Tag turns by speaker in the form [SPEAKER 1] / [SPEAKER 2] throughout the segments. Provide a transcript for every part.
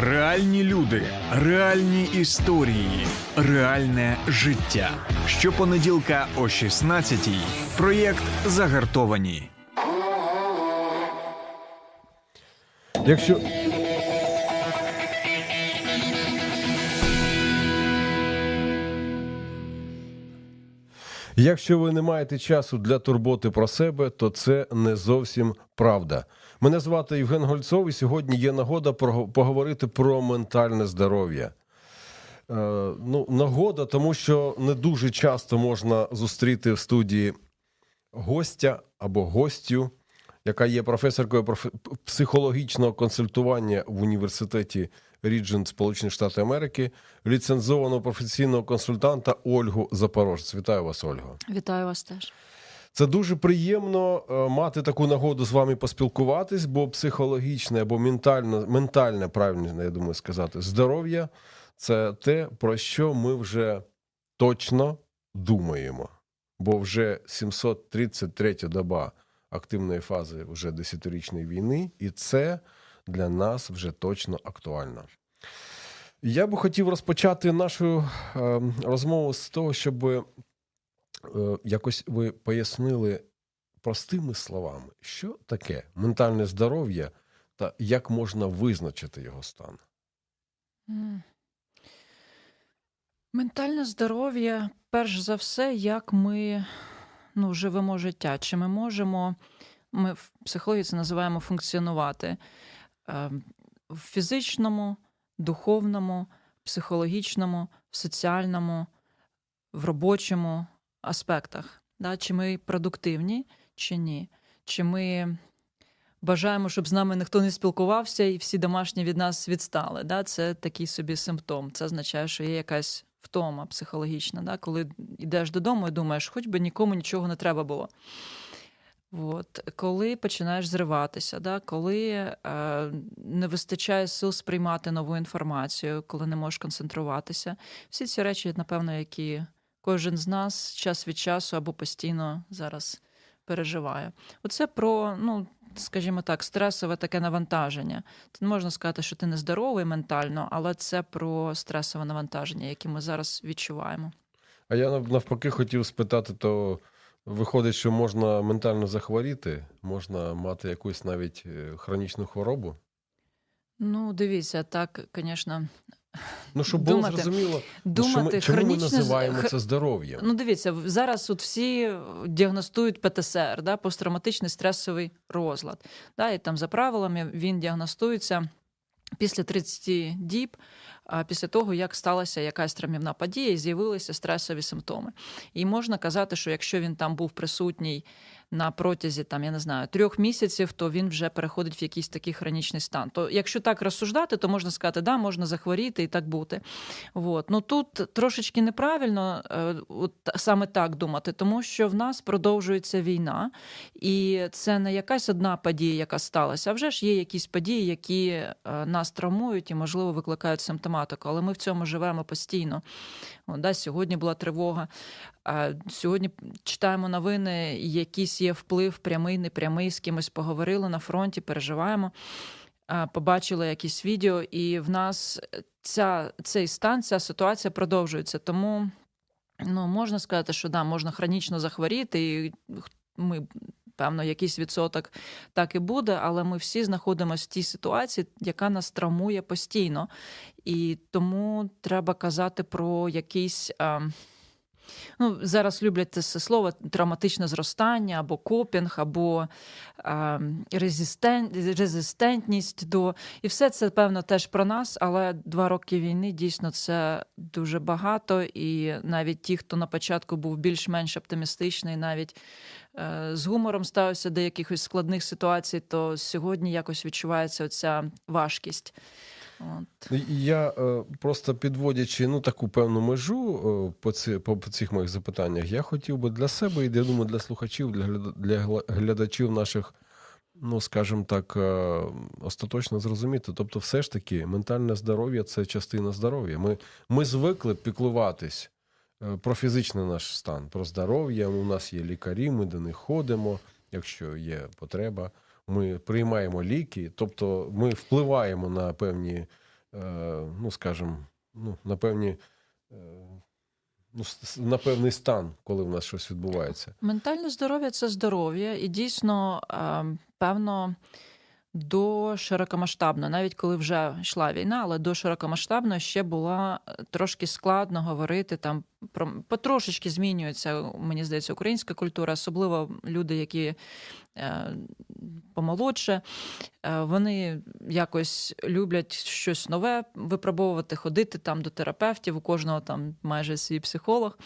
[SPEAKER 1] Реальні люди, реальні історії, реальне життя. Щопонеділка о 16-й. Проєкт Загартовані.
[SPEAKER 2] Якщо Якщо ви не маєте часу для турботи про себе, то це не зовсім правда. Мене звати Євген Гольцов, і сьогодні є нагода поговорити про ментальне здоров'я. Е, ну, нагода, тому що не дуже часто можна зустріти в студії гостя або гостю, яка є професоркою проф- психологічного консультування в університеті Ріджент Сполучених Штатів Америки, ліцензованого професійного консультанта Ольгу Запорожець. Вітаю вас, Ольго.
[SPEAKER 3] Вітаю вас теж.
[SPEAKER 2] Це дуже приємно е, мати таку нагоду з вами поспілкуватись, бо психологічне або ментальне, ментальне, правильно я думаю сказати, здоров'я це те, про що ми вже точно думаємо. Бо вже 733 доба активної фази вже десятирічної війни, і це для нас вже точно актуально. Я би хотів розпочати нашу е, розмову з того, щоб якось ви пояснили простими словами, що таке ментальне здоров'я та як можна визначити його стан.
[SPEAKER 3] Ментальне здоров'я, перш за все, як ми ну, живемо життя. Чи ми можемо, ми в психології це називаємо функціонувати е, в фізичному, духовному, психологічному, соціальному, в робочому аспектах. Да? Чи ми продуктивні, чи ні? Чи ми бажаємо, щоб з нами ніхто не спілкувався і всі домашні від нас відстали. Да? Це такий собі симптом. Це означає, що є якась втома психологічна, да? коли йдеш додому і думаєш, хоч би нікому нічого не треба було. От. Коли починаєш зриватися, да? коли е, не вистачає сил сприймати нову інформацію, коли не можеш концентруватися. Всі ці речі, напевно, які кожен з нас час від часу або постійно зараз переживає. Оце про, ну, скажімо так, стресове таке навантаження. Не можна сказати, що ти нездоровий ментально, але це про стресове навантаження, яке ми зараз відчуваємо.
[SPEAKER 2] А я навпаки хотів спитати, то виходить, що можна ментально захворіти, можна мати якусь навіть е, хронічну хворобу.
[SPEAKER 3] Ну, дивіться, так, звісно,
[SPEAKER 2] Ну, щоб було
[SPEAKER 3] Думати-
[SPEAKER 2] зрозуміло, ну, що ми, чому ми
[SPEAKER 3] хронічне з-
[SPEAKER 2] називаємо це здоров'ям.
[SPEAKER 3] Ну, дивіться, зараз от всі діагностують ПТСР, да, посттравматичний стресовий розлад. Да, і там за правилами він діагностується після 30 діб, а, після того, як сталася якась травмівна подія і з'явилися стресові симптоми. І можна казати, що якщо він там був присутній на протязі там, я не знаю, трьох місяців, то він вже переходить в якийсь такий хронічний стан. То якщо так розсуждати, то можна сказати, да, можна захворіти і так бути. От. Ну тут трошечки неправильно е, от саме так думати, тому що в нас продовжується війна, і це не якась одна подія, яка сталася, а вже ж є якісь події, які е, нас травмують і, можливо, викликають симптоматику. Але ми в цьому живемо постійно. От, да, сьогодні була тривога. Сьогодні читаємо новини, є вплив, прямий, непрямий, з кимось поговорили на фронті, переживаємо. Побачили якісь відео, і в нас ця, цей стан, ця ситуація продовжується. Тому ну, можна сказати, що да, можна хронічно захворіти, і ми, певно, якийсь відсоток так і буде, але ми всі знаходимося в тій ситуації, яка нас травмує постійно. І тому треба казати про якийсь. А, Ну, зараз люблять це слово травматичне зростання або копінг, або а, резистен... резистентність до. І все це, певно, теж про нас, але два роки війни дійсно це дуже багато. І навіть ті, хто на початку був більш-менш оптимістичний, навіть е, з гумором ставився до якихось складних ситуацій, то сьогодні якось відчувається оця важкість. От.
[SPEAKER 2] Ну, Я е, просто підводячи ну таку певну межу е, по, ці, по, цих моїх запитаннях, я хотів би для себе і я думаю, для слухачів, для, для глядачів наших, ну скажімо так, е, остаточно зрозуміти. Тобто, все ж таки, ментальне здоров'я це частина здоров'я. Ми, ми звикли піклуватись про фізичний наш стан, про здоров'я. У нас є лікарі, ми до них ходимо, якщо є потреба. Ми приймаємо ліки, тобто ми впливаємо на певні ну скажімо, ну, на певні. Ну, на певний стан, коли в нас щось відбувається.
[SPEAKER 3] Ментальне здоров'я це здоров'я, і дійсно, певно, до широкомасштабно, навіть коли вже йшла війна, але до широкомасштабно ще було е, трошки складно говорити там потрошечки змінюється, мені здається, українська культура, особливо люди, які Е, помолодше, е, вони якось люблять щось нове випробовувати, ходити там до терапевтів, у кожного там майже свій психолог.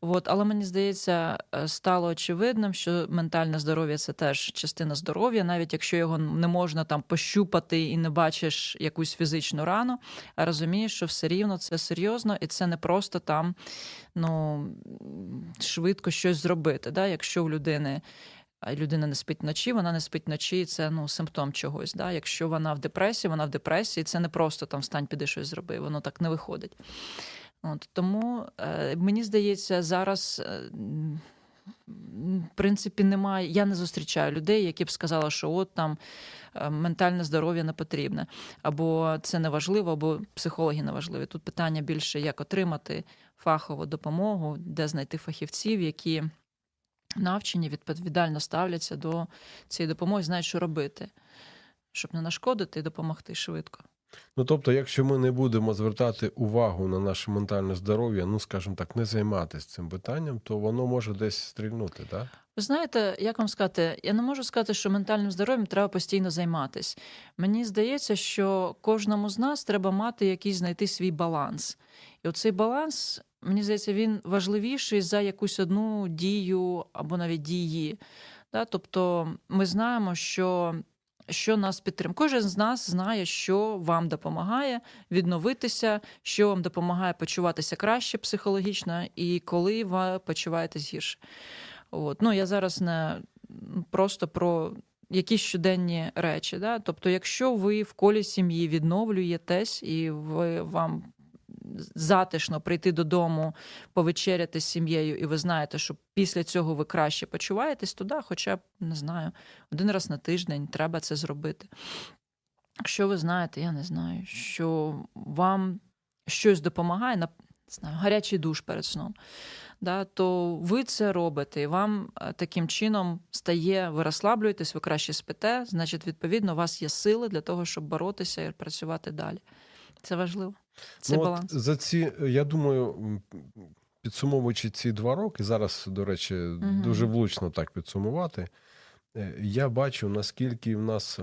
[SPEAKER 3] От. Але мені здається, е, стало очевидним, що ментальне здоров'я це теж частина здоров'я, навіть якщо його не можна там пощупати і не бачиш якусь фізичну рану, а розумієш, що все рівно це серйозно і це не просто там ну, швидко щось зробити. Да? Якщо в людини людина не спить вночі, вона не спить вночі, це ну симптом чогось. Да? Якщо вона в депресії, вона в депресії, це не просто там встань, піди щось зроби, воно так не виходить. От, Тому е, мені здається, зараз. Е, в принципі, немає. Я не зустрічаю людей, які б сказали, що от там е, ментальне здоров'я не потрібне, або це не важливо, або психологи не важливі. Тут питання більше, як отримати фахову допомогу, де знайти фахівців, які навчені, відповідально ставляться до цієї допомоги, знають, що робити, щоб не нашкодити і допомогти швидко.
[SPEAKER 2] Ну тобто, якщо ми не будемо звертати увагу на наше ментальне здоров'я, ну скажімо так, не займатися цим питанням, то воно може десь стрільнути, так?
[SPEAKER 3] Ви знаєте, як вам сказати, я не можу сказати, що ментальним здоров'ям треба постійно займатися. Мені здається, що кожному з нас треба мати якийсь знайти свій баланс. І оцей баланс мені здається, він важливіший за якусь одну дію або навіть дії. Да? Тобто ми знаємо, що що нас підтримує. Кожен з нас знає, що вам допомагає відновитися, що вам допомагає почуватися краще психологічно, і коли ви почуваєтесь гірше. От. Ну, Я зараз не просто про якісь щоденні речі. Да? Тобто, якщо ви в колі сім'ї відновлюєтесь і ви вам затишно прийти додому, повечеряти з сім'єю, і ви знаєте, що після цього ви краще почуваєтесь, то да, хоча б не знаю, один раз на тиждень треба це зробити. Якщо ви знаєте, я не знаю, що вам щось допомагає, на знаю, гарячий душ перед сном, да, то ви це робите, і вам е, таким чином стає, ви розслаблюєтесь, ви краще спите, значить, відповідно, у вас є сили для того, щоб боротися і працювати далі. Це важливо. Це
[SPEAKER 2] ну,
[SPEAKER 3] баланс.
[SPEAKER 2] От за ці, я думаю, підсумовуючи ці два роки, зараз, до речі, угу. дуже влучно так підсумувати. Е, я бачу, наскільки в нас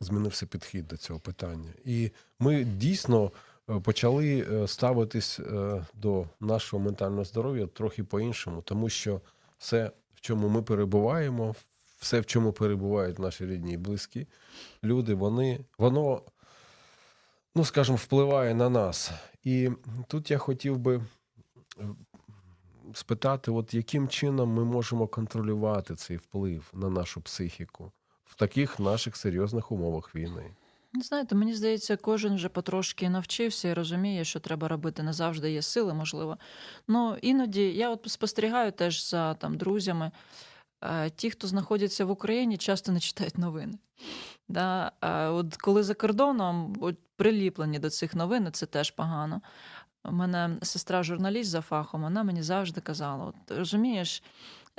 [SPEAKER 2] змінився підхід до цього питання. І ми дійсно е, почали е, ставитись до нашого ментального здоров'я трохи по-іншому, тому що все, в чому ми перебуваємо, все, в чому перебувають наші рідні і близькі люди, вони воно ну, скажімо, впливає на нас. І тут я хотів би е, спитати, от яким чином ми можемо контролювати цей вплив на нашу психіку в таких наших серйозних умовах війни.
[SPEAKER 3] Знаєте, мені здається, кожен вже потрошки навчився і розуміє, що треба робити. Не завжди є сили, можливо. Ну іноді я от спостерігаю теж за там друзями. Е, ті, хто знаходяться в Україні, часто не читають новини. Да? От Коли за кордоном от приліплені до цих новин, це теж погано. У мене сестра журналіст за фахом, вона мені завжди казала: от, розумієш,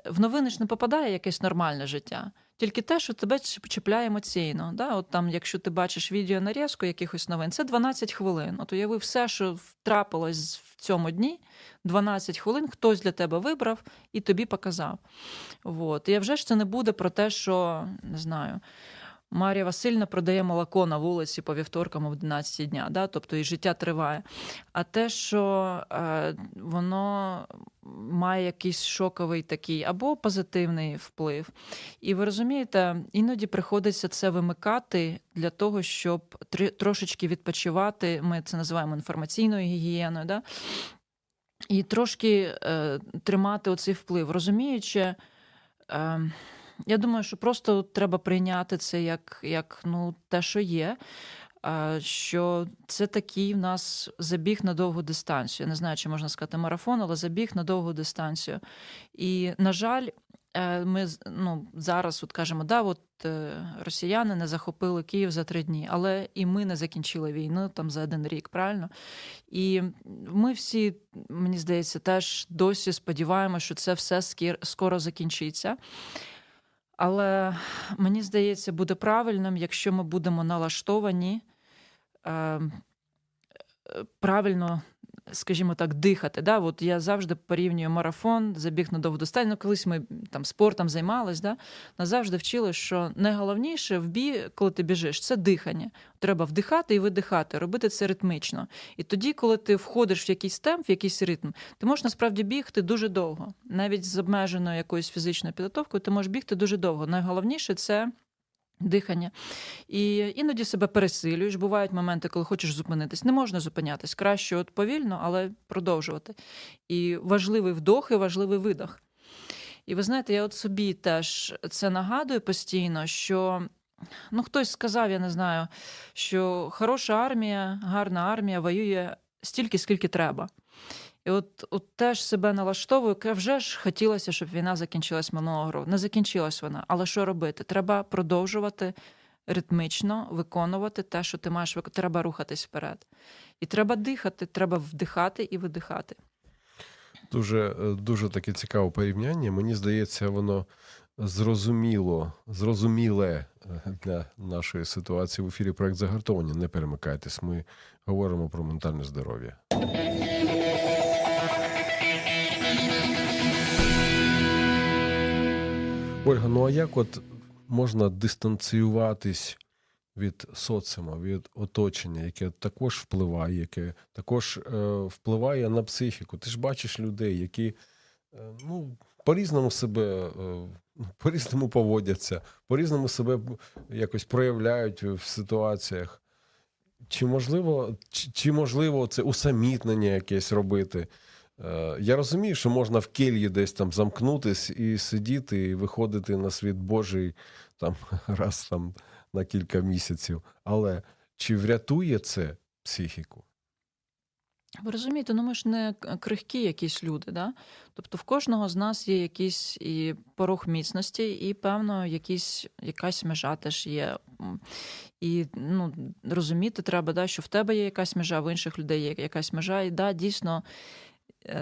[SPEAKER 3] в новини ж не попадає якесь нормальне життя, тільки те, що тебе чіпляє емоційно. Да? От там, Якщо ти бачиш відео нарізку якихось новин, це 12 хвилин. От уяви все, що трапилось в цьому дні, 12 хвилин хтось для тебе вибрав і тобі показав. От. І вже ж це не буде про те, що не знаю. Марія Васильівна продає молоко на вулиці по вівторкам о 11 дня, да? тобто і життя триває. А те, що е, воно має якийсь шоковий такий або позитивний вплив. І ви розумієте, іноді приходиться це вимикати для того, щоб трошечки відпочивати. Ми це називаємо інформаційною гігієною. Да? І трошки е, тримати оцей вплив, розуміючи. Е, я думаю, що просто треба прийняти це як як ну, те, що є. Що це такий в нас забіг на довгу дистанцію. Я не знаю, чи можна сказати марафон, але забіг на довгу дистанцію. І, на жаль, е, ми ну, зараз от кажемо, да, от е, росіяни не захопили Київ за три дні, але і ми не закінчили війну там за один рік, правильно? І ми всі, мені здається, теж досі сподіваємося, що це все скоро закінчиться. Але мені здається, буде правильним, якщо ми будемо налаштовані ем, е, правильно скажімо так, дихати. Да? От Я завжди порівнюю марафон, забіг на довгодостань. Ну, колись ми там спортом займались, да? нас завжди вчили, що найголовніше в бій, коли ти біжиш, це дихання. Треба вдихати і видихати, робити це ритмічно. І тоді, коли ти входиш в якийсь темп, в якийсь ритм, ти можеш насправді бігти дуже довго. Навіть з обмеженою якоюсь фізичною підготовкою, ти можеш бігти дуже довго. Найголовніше це дихання. І іноді себе пересилюєш. Бувають моменти, коли хочеш зупинитись. Не можна зупинятись. Краще от повільно, але продовжувати. І важливий вдох, і важливий видох. І ви знаєте, я от собі теж це нагадую постійно, що ну, хтось сказав, я не знаю, що хороша армія, гарна армія воює стільки, скільки треба. І от от теж себе налаштовую, вже ж хотілося, щоб війна закінчилась минулого року. Не закінчилась вона. Але що робити? Треба продовжувати ритмічно виконувати те, що ти маєш виконувати. Треба рухатись вперед. І треба дихати, треба вдихати і видихати.
[SPEAKER 2] Дуже е, дуже таке цікаве порівняння. Мені здається, воно зрозуміло, зрозуміле е, для нашої ситуації в ефірі проект загартовані. Не перемикайтесь. Ми говоримо про ментальне здоров'я. Ольга, ну а як от можна дистанціюватись від соціума, від оточення, яке також впливає, яке також е, впливає на психіку? Ти ж бачиш людей, які е, ну, по-різному себе, е, по-різному поводяться, по-різному себе якось проявляють в ситуаціях. Чи можливо, чи, чи можливо це усамітнення якесь робити? Е, я розумію, що можна в кельї десь там замкнутись і сидіти, і виходити на світ Божий там раз там на кілька місяців. Але чи врятує це психіку?
[SPEAKER 3] Ви розумієте, ну ми ж не крихкі якісь люди, да? Тобто в кожного з нас є якийсь і порог міцності, і, певно, якісь, якась межа теж є. І ну, розуміти треба, да, що в тебе є якась межа, в інших людей є якась межа. І да, дійсно,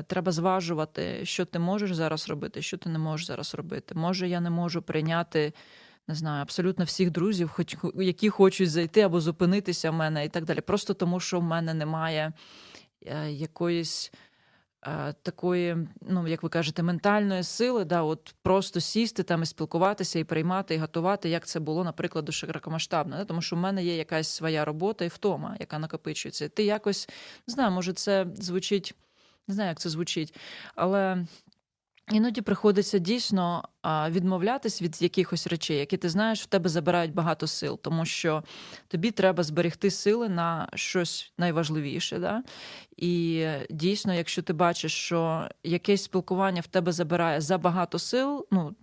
[SPEAKER 3] треба зважувати, що ти можеш зараз робити, що ти не можеш зараз робити. Може, я не можу прийняти. Не знаю, абсолютно всіх друзів, хоч які хочуть зайти або зупинитися в мене і так далі. Просто тому, що в мене немає е, якоїсь е, такої, ну як ви кажете, ментальної сили, да, от просто сісти там і спілкуватися, і приймати, і готувати, як це було, наприклад, до широкомасштабно. Да? Тому що в мене є якась своя робота і втома, яка накопичується. Ти якось не знаю, може, це звучить. Не знаю, як це звучить, але іноді приходиться дійсно відмовлятись від якихось речей, які ти знаєш, в тебе забирають багато сил, тому що тобі треба зберегти сили на щось найважливіше. Да? І дійсно, якщо ти бачиш, що якесь спілкування в тебе забирає забагато сил, ну.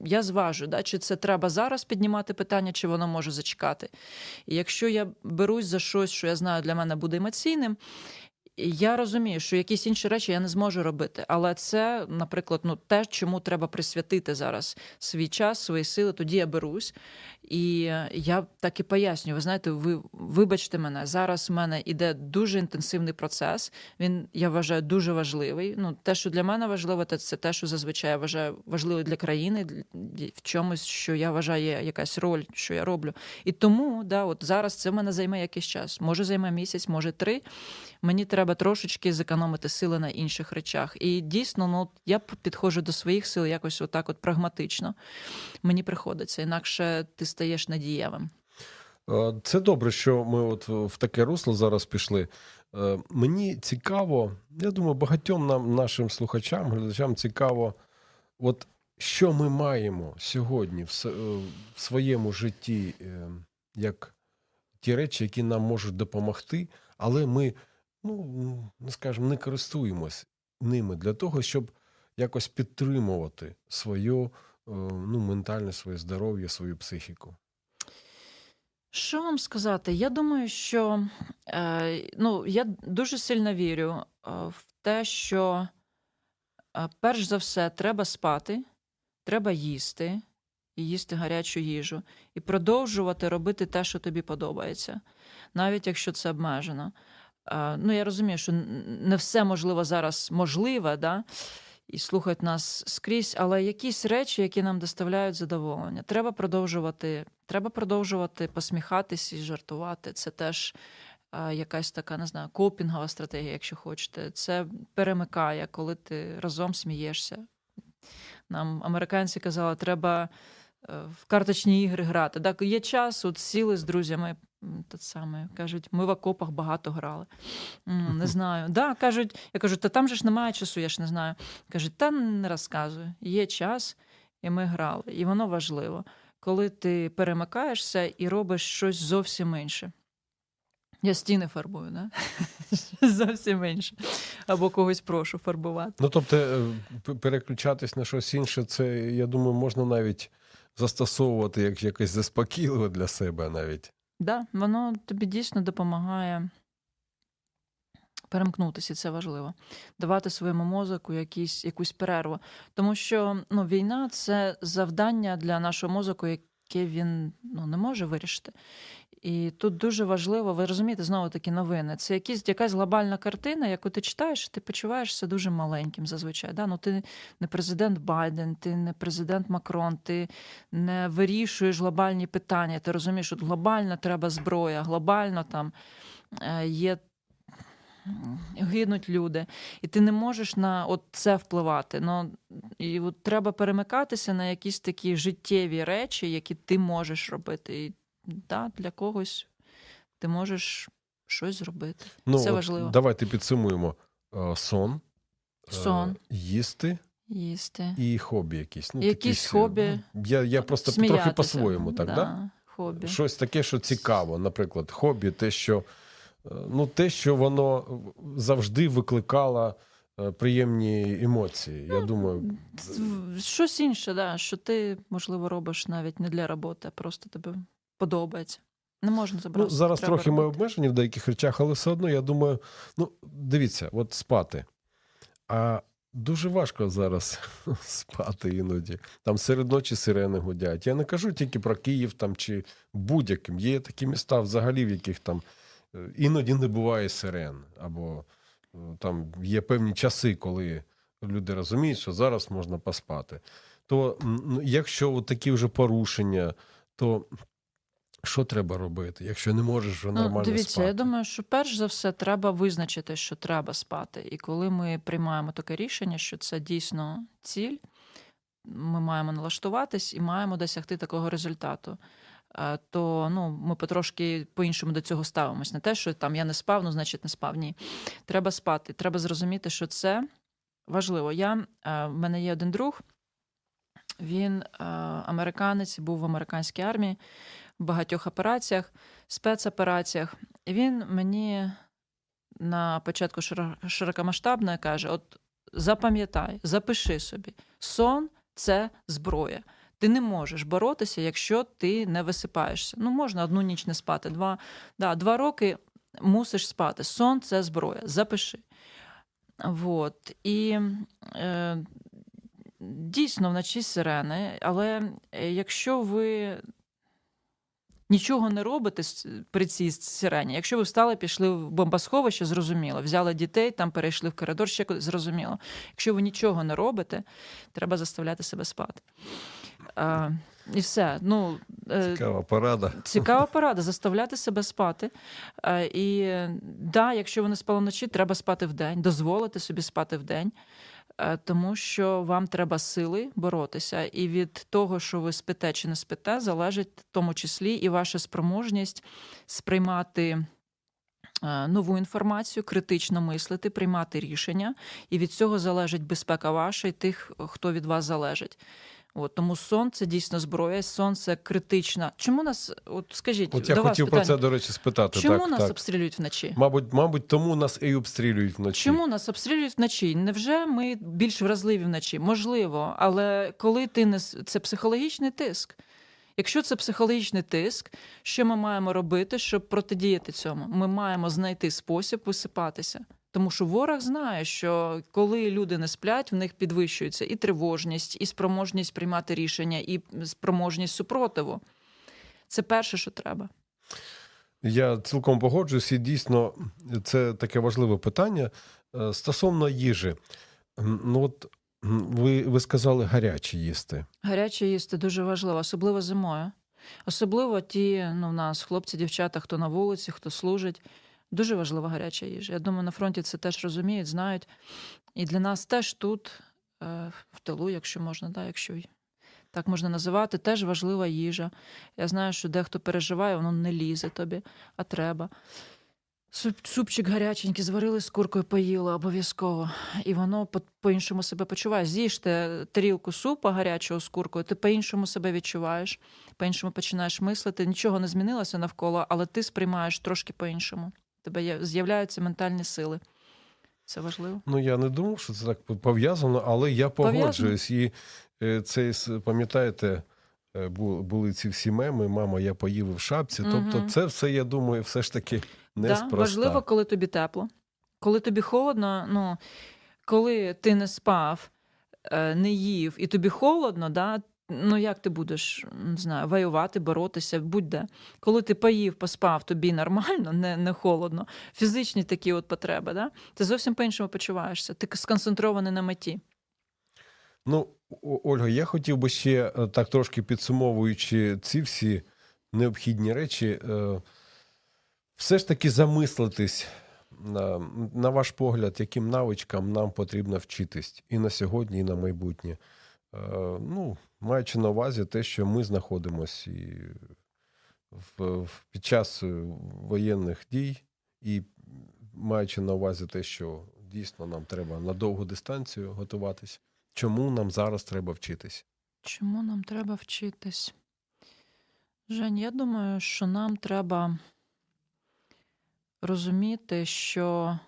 [SPEAKER 3] Я зважу, да, чи це треба зараз піднімати питання, чи воно може зачекати. І якщо я берусь за щось, що я знаю для мене буде емоційним, я розумію, що якісь інші речі я не зможу робити, але це, наприклад, ну те, чому треба присвятити зараз свій час, свої сили. Тоді я берусь, і я так і пояснюю. Ви знаєте, ви вибачте мене зараз. в мене іде дуже інтенсивний процес. Він я вважаю дуже важливий. Ну, те, що для мене важливо, це те, що зазвичай я вважаю важливо для країни, в чомусь, що я вважаю, є якась роль, що я роблю. І тому да, от зараз це в мене займе якийсь час. Може займе місяць, може три. Мені треба трошечки зекономити сили на інших речах. І дійсно, ну я підходжу до своїх сил якось отак, от прагматично. Мені приходиться, інакше ти стаєш надієвим.
[SPEAKER 2] Е, це добре, що ми от в таке русло зараз пішли. Е, мені цікаво, я думаю, багатьом нам, нашим слухачам, глядачам цікаво, от що ми маємо сьогодні в своєму житті, е, як ті речі, які нам можуть допомогти, але ми ну, скажімо, не користуємось ними для того, щоб якось підтримувати своє е, ну, ментальне своє здоров'я, свою психіку.
[SPEAKER 3] Що вам сказати? Я думаю, що е, ну, я дуже сильно вірю е, в те, що перш за все треба спати, треба їсти, і їсти гарячу їжу, і продовжувати робити те, що тобі подобається, навіть якщо це обмежено. Е, Ну, я розумію, що не все можливо зараз можливе, да? І слухають нас скрізь, але якісь речі, які нам доставляють задоволення. Треба продовжувати, треба продовжувати посміхатись і жартувати. Це теж якась така, не знаю, копінгова стратегія, якщо хочете. Це перемикає, коли ти разом смієшся. Нам американці казали, треба е, в карточні ігри грати. Так, є час, от сіли з друзями. Те саме кажуть, ми в окопах багато грали. Не знаю. Да, кажуть, я кажу, та там же ж немає часу, я ж не знаю. Кажуть, та не розказуй. Є час, і ми грали. І воно важливо, коли ти перемикаєшся і робиш щось зовсім інше. Я стіни фарбую, да? зовсім інше. Або когось прошу фарбувати.
[SPEAKER 2] Ну, тобто, е, переключатись на щось інше, це, я думаю, можна навіть застосовувати як якесь заспокійливе для себе навіть.
[SPEAKER 3] Да, воно тобі дійсно допомагає перемкнутися, це важливо. Давати своєму мозку якісь, якусь перерву. Тому що ну, війна це завдання для нашого мозку, яке він ну, не може вирішити. І тут дуже важливо, ви розумієте, знову такі новини. Це якісь, якась глобальна картина, яку ти читаєш, ти почуваєшся дуже маленьким зазвичай. Да? Ну, ти не президент Байден, ти не президент Макрон, ти не вирішуєш глобальні питання. Ти розумієш, що глобально треба зброя, глобально там е, є. Гинуть люди, і ти не можеш на от це впливати. Ну, і от треба перемикатися на якісь такі життєві речі, які ти можеш робити. І да, для когось ти можеш щось зробити.
[SPEAKER 2] Ну,
[SPEAKER 3] це
[SPEAKER 2] от
[SPEAKER 3] важливо.
[SPEAKER 2] Давайте підсумуємо: Е, сон, е,
[SPEAKER 3] Сон.
[SPEAKER 2] їсти
[SPEAKER 3] Їсти.
[SPEAKER 2] і хобі якісь. Ну,
[SPEAKER 3] Якісь
[SPEAKER 2] такі,
[SPEAKER 3] хобі.
[SPEAKER 2] ну, Я, я просто
[SPEAKER 3] Сміятися.
[SPEAKER 2] трохи по-своєму, так, да?
[SPEAKER 3] да? Хобі.
[SPEAKER 2] Щось таке, що цікаво. Наприклад, хобі, те, що, е, ну, те, що воно завжди викликало е, приємні емоції. Я думаю,
[SPEAKER 3] Щось інше, да, що ти, можливо, робиш навіть не для роботи, а просто тобі подобається. Не можна забрати.
[SPEAKER 2] Ну, зараз трохи ми обмежені в деяких речах, але все одно я думаю, ну дивіться, от спати. А дуже важко зараз спати іноді. Там серед ночі сирени гудять. Я не кажу тільки про Київ там чи будь-яким. Є такі міста, взагалі, в яких там е, іноді не буває сирен, або е, там є певні часи, коли люди розуміють, що зараз можна поспати. То ну, якщо от такі вже порушення, то що треба робити, якщо не можеш вже нормально
[SPEAKER 3] Ну, дивіться,
[SPEAKER 2] спати?
[SPEAKER 3] я думаю, що перш за все треба визначити, що треба спати. І коли ми приймаємо таке рішення, що це дійсно ціль, ми маємо налаштуватись і маємо досягти такого результату. е, То ну, ми потрошки по-іншому до цього ставимось. Не те, що там я не спав, ну значить не спав. Ні. Треба спати. Треба зрозуміти, що це важливо. Я, е, в мене є один друг, він е, американець, був в американській армії багатьох операціях, спецопераціях. І він мені на початку широ- широкомасштабної каже: от запам'ятай, запиши собі, сон це зброя. Ти не можеш боротися, якщо ти не висипаєшся. Ну, можна одну ніч не спати. Два, да, два роки мусиш спати. Сон це зброя. Запиши. Вот. І е, дійсно вночі сирени, але е, якщо ви нічого не робите при цій сирені, якщо ви встали, пішли в бомбосховище, зрозуміло, взяли дітей, там перейшли в коридор, ще зрозуміло. Якщо ви нічого не робите, треба заставляти себе спати. А, і все. Ну, е,
[SPEAKER 2] Цікава порада.
[SPEAKER 3] Цікава порада заставляти себе спати. Е, І да, якщо ви не спали вночі, треба спати вдень, дозволити собі спати вдень, е, тому що вам треба сили боротися. І від того, що ви спите чи не спите, залежить в тому числі і ваша спроможність сприймати. е, Нову інформацію, критично мислити, приймати рішення, і від цього залежить безпека ваша і тих, хто від вас залежить. От, тому сонце дійсно зброя, сонце критична. Чому нас, от скажіть,
[SPEAKER 2] От я
[SPEAKER 3] до вас
[SPEAKER 2] хотів про це, до речі, спитати.
[SPEAKER 3] Чому
[SPEAKER 2] так,
[SPEAKER 3] нас
[SPEAKER 2] так.
[SPEAKER 3] обстрілюють вночі?
[SPEAKER 2] Мабуть, мабуть, тому нас і обстрілюють вночі.
[SPEAKER 3] Чому нас обстрілюють вночі? Невже ми більш вразливі вночі? Можливо, але коли ти не це психологічний тиск. Якщо це психологічний тиск, що ми маємо робити, щоб протидіяти цьому? Ми маємо знайти спосіб висипатися. Тому що ворог знає, що коли люди не сплять, в них підвищується і тривожність, і спроможність приймати рішення, і спроможність супротиву. Це перше, що треба.
[SPEAKER 2] Я цілком погоджуюсь, і дійсно це таке важливе питання. Е, стосовно їжі, ну от ви ви сказали гаряче їсти.
[SPEAKER 3] Гаряче їсти дуже важливо, особливо зимою. Особливо ті, ну, в нас хлопці, дівчата, хто на вулиці, хто служить. Дуже важлива гаряча їжа. Я думаю, на фронті це теж розуміють, знають. І для нас теж тут, е, в тилу, якщо можна, да, якщо так можна називати, теж важлива їжа. Я знаю, що дехто переживає, воно не лізе тобі, а треба. Суп, Супчик гаряченький, зварили з куркою, поїли обов'язково. І воно по-іншому себе почуває. З'їжте тарілку супа гарячого з куркою, ти по-іншому себе відчуваєш, по-іншому починаєш мислити. Нічого не змінилося навколо, але ти сприймаєш трошки по-іншому. Тебе з'являються ментальні сили. Це важливо.
[SPEAKER 2] Ну я не думав, що це так пов'язано, але я погоджуюсь. І е, це пам'ятаєте. Е, були ці всі меми, мама, я поїв в шапці. Тобто, це все, я думаю, все ж таки неспроста.
[SPEAKER 3] Да, Важливо, коли тобі тепло. Коли тобі холодно, ну коли ти не спав, е, не їв і тобі холодно, да, ну як ти будеш не знаю, воювати, боротися, будь-де. Коли ти поїв, поспав, тобі нормально, не не холодно, фізичні такі от потреби, да, ти зовсім по-іншому почуваєшся. Ти сконцентрований на меті.
[SPEAKER 2] Ну, Ольга, я хотів би ще е, так трошки підсумовуючи ці всі необхідні речі, е, все ж таки замислитись, на, ваш погляд, яким навичкам нам потрібно вчитись і на сьогодні, і на майбутнє. Е, ну, Маючи на увазі те, що ми знаходимося і в, в, під час воєнних дій, і маючи на увазі те, що дійсно нам треба на довгу дистанцію готуватись. Чому нам зараз треба вчитись?
[SPEAKER 3] Чому нам треба вчитись? Жень, я думаю, що нам треба розуміти, що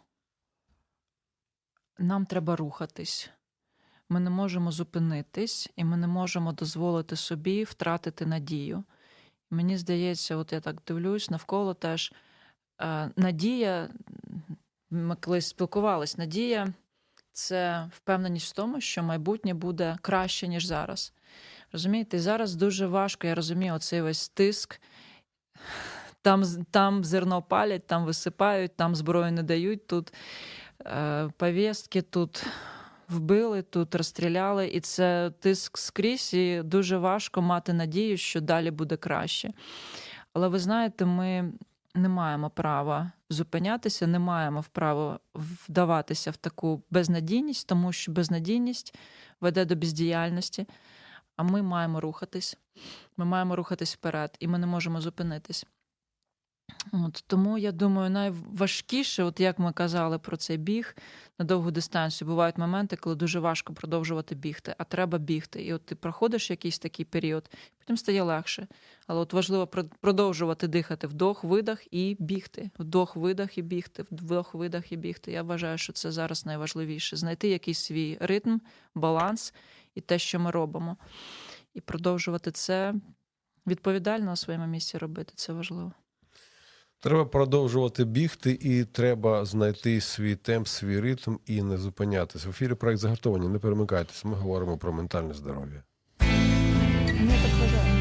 [SPEAKER 3] нам треба рухатись. Ми не можемо зупинитись, і ми не можемо дозволити собі втратити надію. Мені здається, от я так дивлюсь, навколо теж е, надія, ми колись спілкувались, надія це впевненість в тому, що майбутнє буде краще, ніж зараз. Розумієте, зараз дуже важко, я розумію, оцей весь тиск. Там там зерно палять, там висипають, там зброю не дають, тут е, повістки, тут вбили, тут розстріляли, і це тиск скрізь, і дуже важко мати надію, що далі буде краще. Але ви знаєте, ми не маємо права зупинятися, не маємо права вдаватися в таку безнадійність, тому що безнадійність веде до бездіяльності. А ми маємо рухатись. Ми маємо рухатись вперед, і ми не можемо зупинитись. От, Тому я думаю, найважкіше, от як ми казали про цей біг на довгу дистанцію, бувають моменти, коли дуже важко продовжувати бігти, а треба бігти. І от ти проходиш якийсь такий період, потім стає легше. Але от важливо продовжувати дихати вдох, видах і бігти. Вдох, видах і бігти, вдох, видах і бігти. Я вважаю, що це зараз найважливіше знайти якийсь свій ритм, баланс і те, що ми робимо. І продовжувати це відповідально на своєму місці робити. Це важливо.
[SPEAKER 2] Треба продовжувати бігти, і треба знайти свій темп, свій ритм і не зупинятися. В ефірі проект загартовані. Не перемикайтеся. Ми говоримо про ментальне здоров'я.
[SPEAKER 3] Вважаю.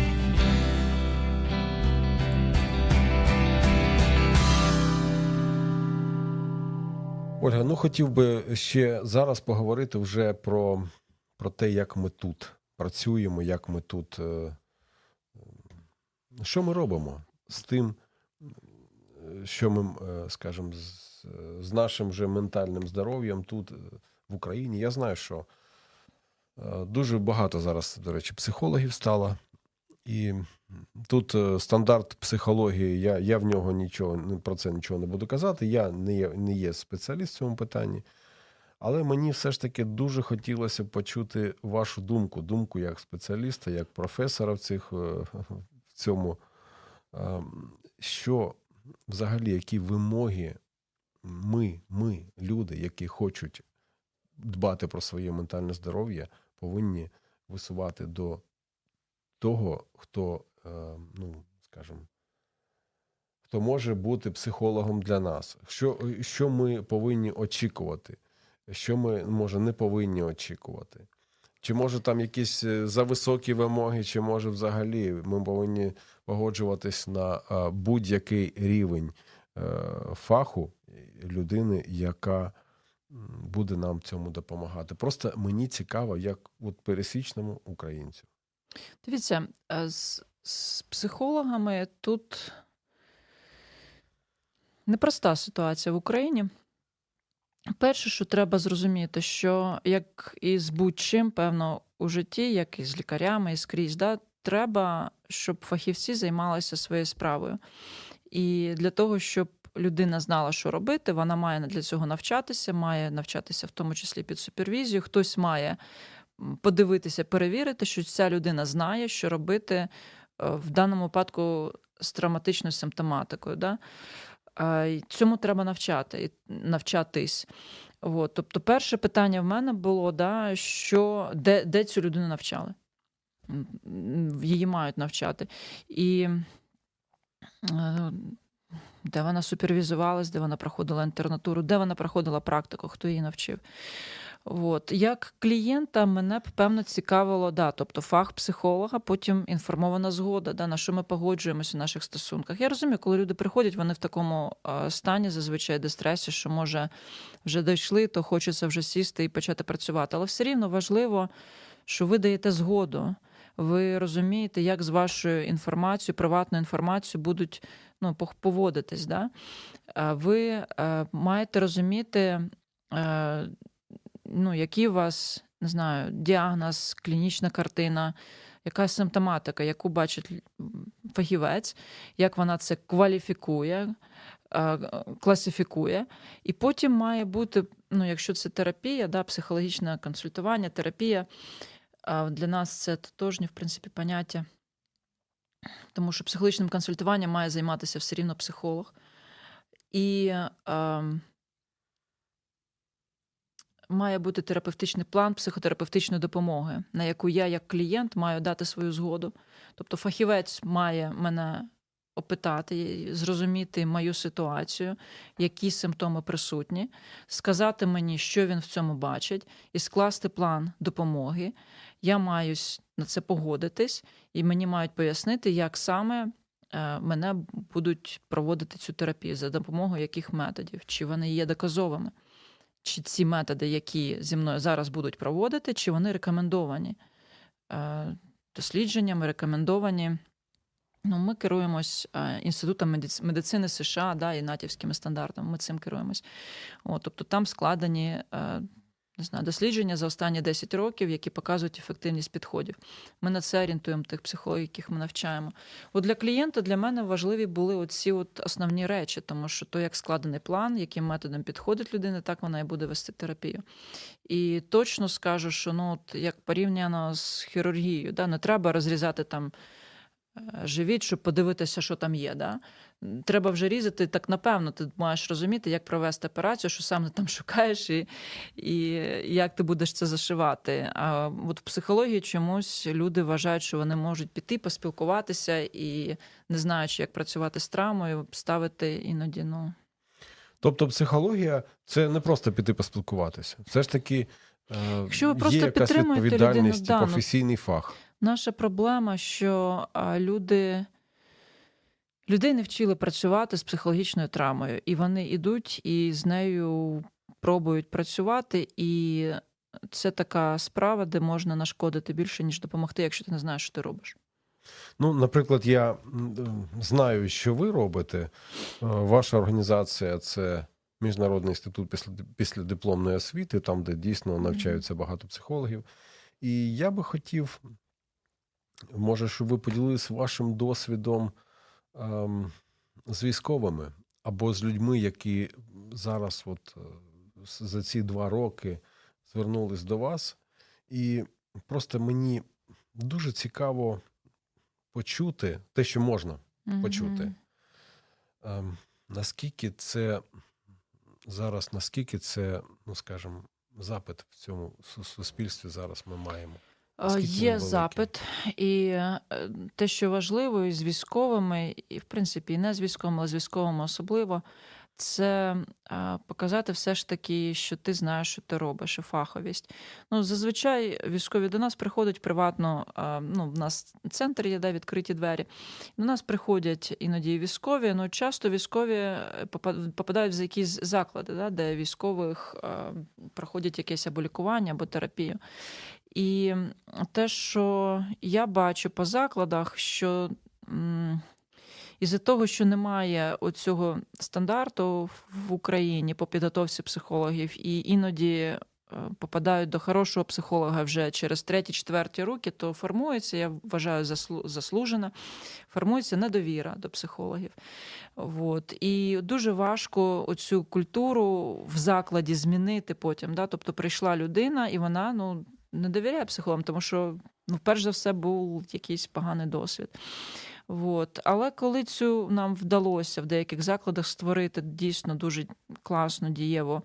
[SPEAKER 2] Ольга, ну хотів би ще зараз поговорити вже про про те, як ми тут працюємо, як ми тут. Е, що ми робимо з тим що ми е, скажемо, з, з нашим вже ментальним здоров'ям тут, е, в Україні. Я знаю, що е, дуже багато зараз, до речі, психологів стало. І тут стандарт психології, я я в нього нічого про це нічого не буду казати. Я не є, не є спеціаліст в цьому питанні. Але мені все ж таки дуже хотілося почути вашу думку, думку як спеціаліста, як професора в цих в цьому, ем, що взагалі, які вимоги ми, ми, люди, які хочуть дбати про своє ментальне здоров'я, повинні висувати до того, хто е, ну, скажімо, хто може бути психологом для нас? Що, що ми повинні очікувати? Що ми, може, не повинні очікувати? Чи може там якісь е, зависокі вимоги, чи може взагалі ми повинні погоджуватись на будь-який рівень е, фаху людини, яка буде нам цьому допомагати? Просто мені цікаво, як от пересічному українцю.
[SPEAKER 3] Дивіться, е, з, з психологами тут непроста ситуація в Україні. Перше, що треба зрозуміти, що як і з будь-чим, певно, у житті, як і з лікарями, і скрізь, да, треба, щоб фахівці займалися своєю справою. І для того, щоб людина знала, що робити, вона має для цього навчатися, має навчатися в тому числі під супервізію. Хтось має подивитися, перевірити, що ця людина знає, що робити е, в даному випадку з травматичною симптоматикою. Да? Цьому треба навчати навчатись. От. Тобто, перше питання в мене було, да, що, де де цю людину навчали. Її мають навчати. І е, де вона супервізувалась, де вона проходила інтернатуру, де вона проходила практику, хто її навчив. От. Як клієнта мене б певно цікавило, да, тобто фах психолога, потім інформована згода, да, на що ми погоджуємося в наших стосунках. Я розумію, коли люди приходять, вони в такому стані, зазвичай дистресі, що може вже дійшли, то хочеться вже сісти і почати працювати. Але все рівно важливо, що ви даєте згоду. Ви розумієте, як з вашою інформацією, приватною інформацією будуть ну, поводитись. Да? Ви е, маєте розуміти, е, ну, який у вас не знаю, діагноз, клінічна картина, яка симптоматика, яку бачить фахівець, як вона це кваліфікує, класифікує. І потім має бути, ну, якщо це терапія, да, психологічне консультування, терапія. Для нас це тотожні, в принципі, поняття. Тому що психологічним консультуванням має займатися все рівно психолог. І має бути терапевтичний план психотерапевтичної допомоги, на яку я, як клієнт, маю дати свою згоду. Тобто, фахівець має мене опитати, зрозуміти мою ситуацію, які симптоми присутні, сказати мені, що він в цьому бачить, і скласти план допомоги. Я маю на це погодитись, і мені мають пояснити, як саме. Е, мене будуть проводити цю терапію за допомогою яких методів, чи вони є доказовими чи ці методи, які зі мною зараз будуть проводити, чи вони рекомендовані е, дослідженнями, рекомендовані. Ну, Ми керуємось е, Інститутом медицини США да, і натівськими стандартами. Ми цим керуємось. О, Тобто там складені е, не знаю, дослідження за останні 10 років, які показують ефективність підходів. Ми на це орієнтуємо тих психологів, яких ми навчаємо. От Для клієнта для мене важливі були оці от основні речі, тому що то, як складений план, яким методом підходить людина, так вона і буде вести терапію. І точно скажу, що ну, от, як порівняно з хірургією, да, не треба розрізати там. Е, живіть, щоб подивитися, що там є. Да? Треба вже різати, так напевно, ти маєш розуміти, як провести операцію, що сам ти там шукаєш, і і як ти будеш це зашивати. А от в психології чомусь люди вважають, що вони можуть піти, поспілкуватися і, не знаючи, як працювати з травмою, ставити іноді. ну...
[SPEAKER 2] Тобто психологія це не просто піти поспілкуватися. Все ж таки е, Якщо ви просто є якась відповідальність, людину, професійний да, фах.
[SPEAKER 3] Наша проблема, що люди людей не вчили працювати з психологічною травмою, і вони йдуть і з нею пробують працювати, і це така справа, де можна нашкодити більше, ніж допомогти, якщо ти не знаєш, що ти робиш.
[SPEAKER 2] Ну, наприклад, я знаю, що ви робите. Е, ваша організація це Міжнародний інститут після після дипломної освіти, там, де дійсно навчаються багато психологів. І я би хотів Може, щоб ви поділилися вашим досвідом ем, з військовими або з людьми, які зараз, от е, за ці два роки, звернулись до вас, і просто мені дуже цікаво почути те, що можна mm-hmm. почути. Ем, наскільки це зараз, наскільки це, ну скажімо, запит в цьому суспільстві зараз ми маємо?
[SPEAKER 3] Є запит, і е, те, що важливо, і з військовими, і в принципі, і не з військовими, але з військовими особливо, це е, показати все ж таки, що ти знаєш, що ти робиш, і фаховість. Ну, зазвичай військові до нас приходять приватно. е, Ну, в нас центр є, де відкриті двері. До нас приходять іноді військові. Ну, часто військові попадають в якісь заклади, да, де військових проходять якесь або лікування, або терапію. І те, що я бачу по закладах, що із-за того, що немає оцього стандарту в Україні по підготовці психологів, і іноді е, попадають до хорошого психолога вже через треті-четверті роки, то формується, я вважаю, заслу- заслужена, формується недовіра до психологів. От. І дуже важко оцю культуру в закладі змінити потім. Да? Тобто прийшла людина, і вона ну, не довіряє психологам, тому що, ну, перш за все, був якийсь поганий досвід. От. Але коли цю нам вдалося в деяких закладах створити дійсно дуже класну, дієву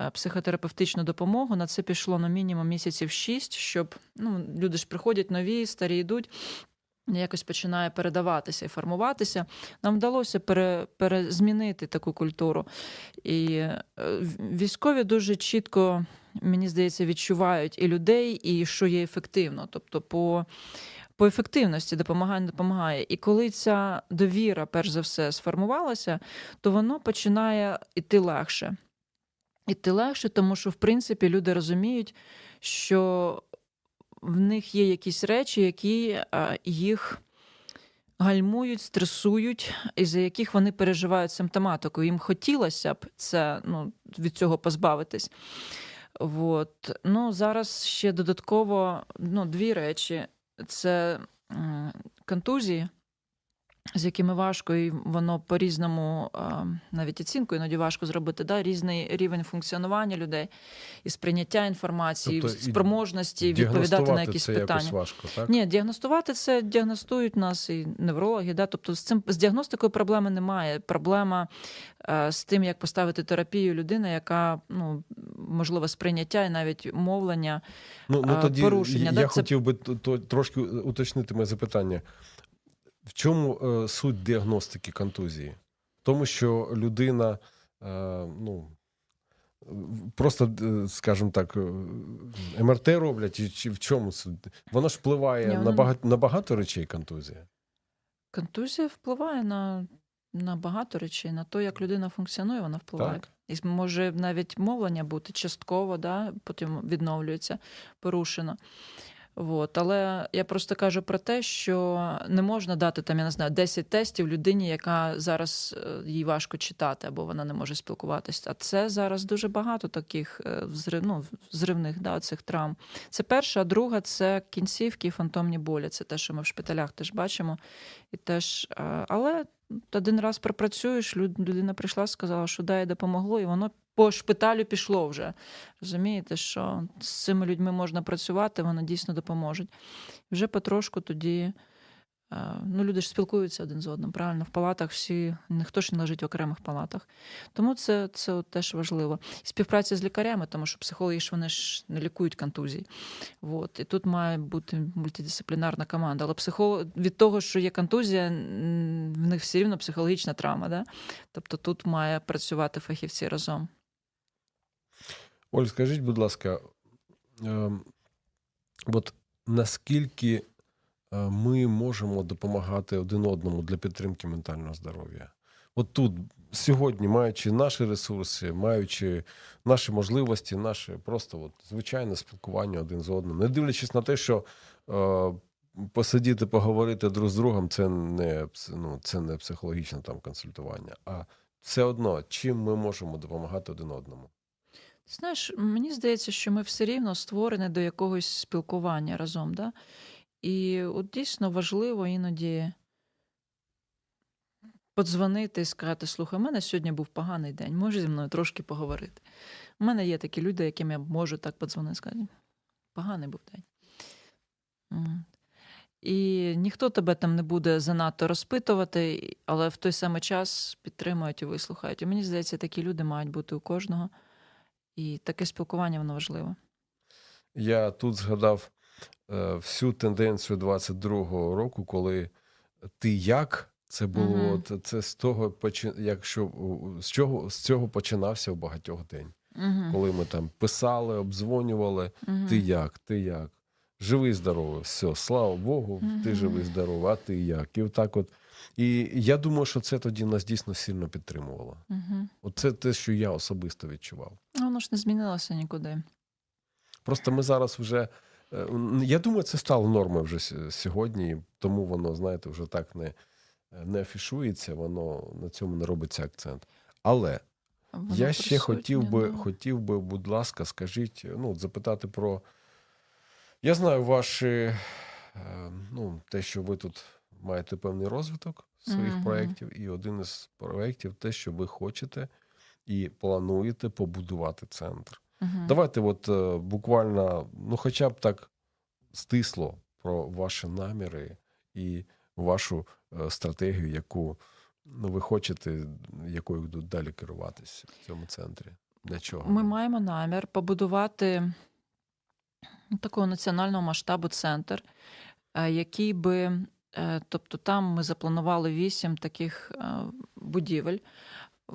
[SPEAKER 3] е, психотерапевтичну допомогу, на це пішло на мінімум місяців шість, щоб ну, люди ж приходять нові, старі йдуть. Якось починає передаватися і формуватися. Нам вдалося пере, перезмінити таку культуру. І е, військові дуже чітко, мені здається, відчувають і людей, і що є ефективно. Тобто, по, по ефективності допомагає, не допомагає. І коли ця довіра, перш за все, сформувалася, то воно починає йти легше. Іти легше, тому що, в принципі, люди розуміють, що в них є якісь речі, які їх гальмують, стресують, і за яких вони переживають симптоматику. Їм хотілося б це ну, від цього позбавитись. От. Ну, зараз ще додатково ну, дві речі: це контузії, з якими важко, і воно по-різному, а, навіть оцінку іноді важко зробити, да? різний рівень функціонування людей і сприйняття інформації,
[SPEAKER 2] Тобто
[SPEAKER 3] спроможності відповідати на якісь
[SPEAKER 2] це
[SPEAKER 3] питання.
[SPEAKER 2] якось важко, так?
[SPEAKER 3] Ні, діагностувати це діагностують нас і неврологи. Да? Тобто з цим з діагностикою проблеми немає. Проблема е, з тим, як поставити терапію людини, яка ну можливо сприйняття і навіть мовлення.
[SPEAKER 2] Ну, ну тоді
[SPEAKER 3] порушення,
[SPEAKER 2] я
[SPEAKER 3] да, це-
[SPEAKER 2] хотів би то, трошки уточнити моє запитання. В чому е, суть діагностики контузії? В тому, що людина, е, ну, просто, е, скажімо так, е, МРТ роблять, і чи в чому суть? Воно ж впливає
[SPEAKER 3] Ні,
[SPEAKER 2] на, багато, на багато речей контузія.
[SPEAKER 3] Контузія впливає на, на багато речей, на те, як людина функціонує, вона впливає.
[SPEAKER 2] Так.
[SPEAKER 3] І може навіть мовлення бути частково, да, потім відновлюється, порушено. От. Але я просто кажу про те, що не можна дати там, я не знаю, 10 тестів людині, яка зараз е, їй важко читати, або вона не може спілкуватися. А це зараз дуже багато таких е, взрив, ну, взривних да, цих травм. Це перша, а друга це кінцівки і фантомні болі. Це те, що ми в шпиталях теж бачимо. І теж, е, але один раз пропрацюєш, людина прийшла, сказала, що дай допомогло, і воно по шпиталю пішло вже. Розумієте, що з цими людьми можна працювати, вони дійсно допоможуть. Вже потрошку тоді. Е, Ну, люди ж спілкуються один з одним, правильно? В палатах всі, ніхто ж не лежить в окремих палатах. Тому це, це от теж важливо. І співпраця з лікарями, тому що психологи ж вони ж не лікують контузії. От. І тут має бути мультидисциплінарна команда. Але психолог від того, що є контузія, в них все рівно психологічна травма. Да? Тобто тут має працювати фахівці разом.
[SPEAKER 2] Оль, скажіть, будь ласка, ем, от наскільки е, ми можемо допомагати один одному для підтримки ментального здоров'я? От тут сьогодні, маючи наші ресурси, маючи наші можливості, наше просто от, звичайне спілкування один з одним, не дивлячись на те, що е, посидіти, поговорити друг з другом, це не, ну, це не психологічне там консультування, а все одно, чим ми можемо допомагати один одному.
[SPEAKER 3] Знаєш, мені здається, що ми все рівно створені до якогось спілкування разом. Да? І от дійсно важливо іноді подзвонити і сказати: слухай, у мене сьогодні був поганий день, можеш зі мною трошки поговорити. У мене є такі люди, яким я можу так подзвонити і сказати, поганий був день. І ніхто тебе там не буде занадто розпитувати, але в той самий час підтримують і вислухають. І мені здається, такі люди мають бути у кожного. І таке спілкування воно важливе.
[SPEAKER 2] Я тут згадав всю тенденцію 22-го року, коли ти як. Це було от, це з того, якщо з чого з цього починався у багатьох день,
[SPEAKER 3] Мгм.
[SPEAKER 2] коли ми там писали, обдзвонювали.
[SPEAKER 3] Мгм.
[SPEAKER 2] Ти як? Ти як? Живий, здоровий, все, слава Богу, ти живий, здоровий, а ти як? І отак от. І я думаю, що це тоді нас дійсно сильно підтримувало. Оце те, що я особисто відчував.
[SPEAKER 3] Воно ж не змінилося нікуди.
[SPEAKER 2] Просто ми зараз вже. Е, Я думаю, це стало нормою вже сьогодні, тому воно, знаєте, вже так не, не афішується, воно на цьому не робиться акцент. Але
[SPEAKER 3] Воно
[SPEAKER 2] я ще хотів би,
[SPEAKER 3] да.
[SPEAKER 2] хотів би, будь ласка, скажіть, ну, запитати про. Я знаю ваші, е, ну, те, що ви тут маєте певний розвиток своїх
[SPEAKER 3] Мгм.
[SPEAKER 2] проєктів, і один із проєктів те, що ви хочете і плануєте побудувати центр.
[SPEAKER 3] Мгм.
[SPEAKER 2] Давайте, от е, буквально, ну, хоча б так стисло про ваші наміри і вашу е, стратегію, яку ну, ви хочете, якою будуть далі керуватись в цьому центрі. Для чого?
[SPEAKER 3] Ми маємо намір побудувати такого національного масштабу центр, е, який би, е, тобто там ми запланували вісім таких е, будівель,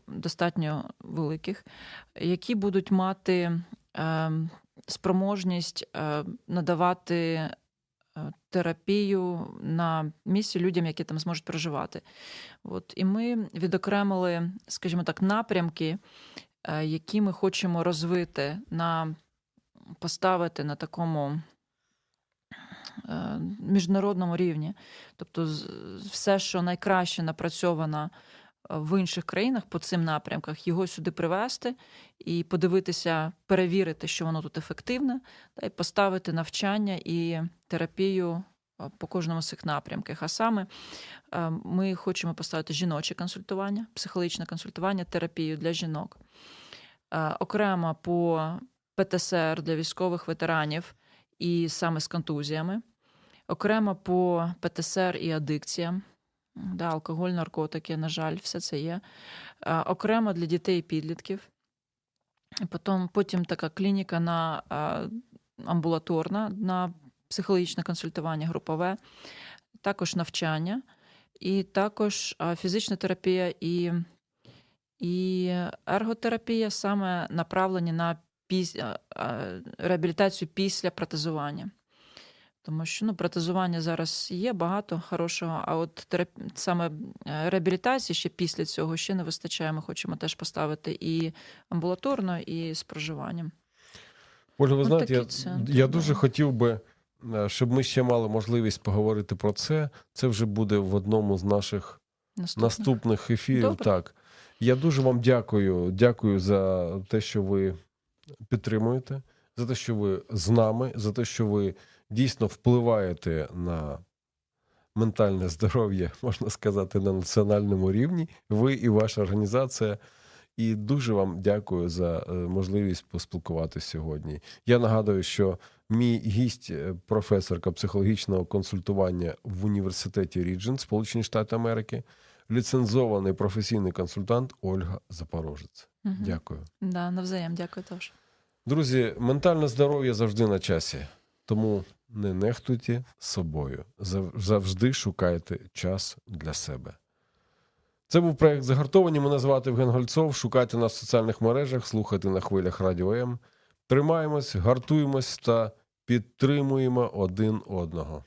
[SPEAKER 3] достатньо великих, які будуть мати е, спроможність е, надавати е, терапію на місці людям, які там зможуть проживати. От, і ми відокремили, скажімо так, напрямки, які ми хочемо розвити на поставити на такому міжнародному рівні. Тобто, все, що найкраще напрацьовано в інших країнах по цим напрямках, його сюди привезти і подивитися, перевірити, що воно тут ефективне, та й поставити навчання і терапію е, по кожному з цих напрямках. А саме е, ми хочемо поставити жіноче консультування, психологічне консультування, терапію для жінок. Е, Окремо по ПТСР для військових ветеранів і саме з контузіями, окремо по ПТСР і адикціям, да, алкоголь, наркотики, на жаль, все це є. Окремо для дітей і підлітків. Потім, потім така клініка на амбулаторна на психологічне консультування групове, також навчання, і також фізична терапія і, і ерготерапія саме направлені на піс... реабілітацію після протезування. Тому що ну, протезування зараз є багато хорошого, а от терап... саме е, реабілітації ще після цього ще не вистачає. Ми хочемо теж поставити і амбулаторно, і з проживанням.
[SPEAKER 2] Ольга, ви знаєте, я,
[SPEAKER 3] такий центр,
[SPEAKER 2] я
[SPEAKER 3] да.
[SPEAKER 2] дуже хотів би, е, щоб ми ще мали можливість поговорити про це. Це вже буде в одному з наших
[SPEAKER 3] Наступне.
[SPEAKER 2] наступних ефірів.
[SPEAKER 3] Добре.
[SPEAKER 2] Так. Я дуже вам дякую. Дякую за те, що ви підтримуєте, за те, що ви з нами, за те, що ви дійсно впливаєте на ментальне здоров'я, можна сказати, на національному рівні. Ви і ваша організація. І дуже вам дякую за е, можливість поспілкуватися сьогодні. Я нагадую, що мій гість, е, професорка психологічного консультування в університеті Ріджен, Сполучені Штати Америки, ліцензований професійний консультант Ольга Запорожець.
[SPEAKER 3] Мгм.
[SPEAKER 2] Дякую.
[SPEAKER 3] Да, навзаєм, дякую теж.
[SPEAKER 2] Друзі, ментальне здоров'я завжди на часі, тому не нехтуйте собою. Завжди шукайте час для себе. Це був проект Загартовані. Мене звати Євген Гольцов. Шукайте нас в соціальних мережах, слухайте на хвилях Радіо М. Тримаємось, гартуємось та підтримуємо один одного.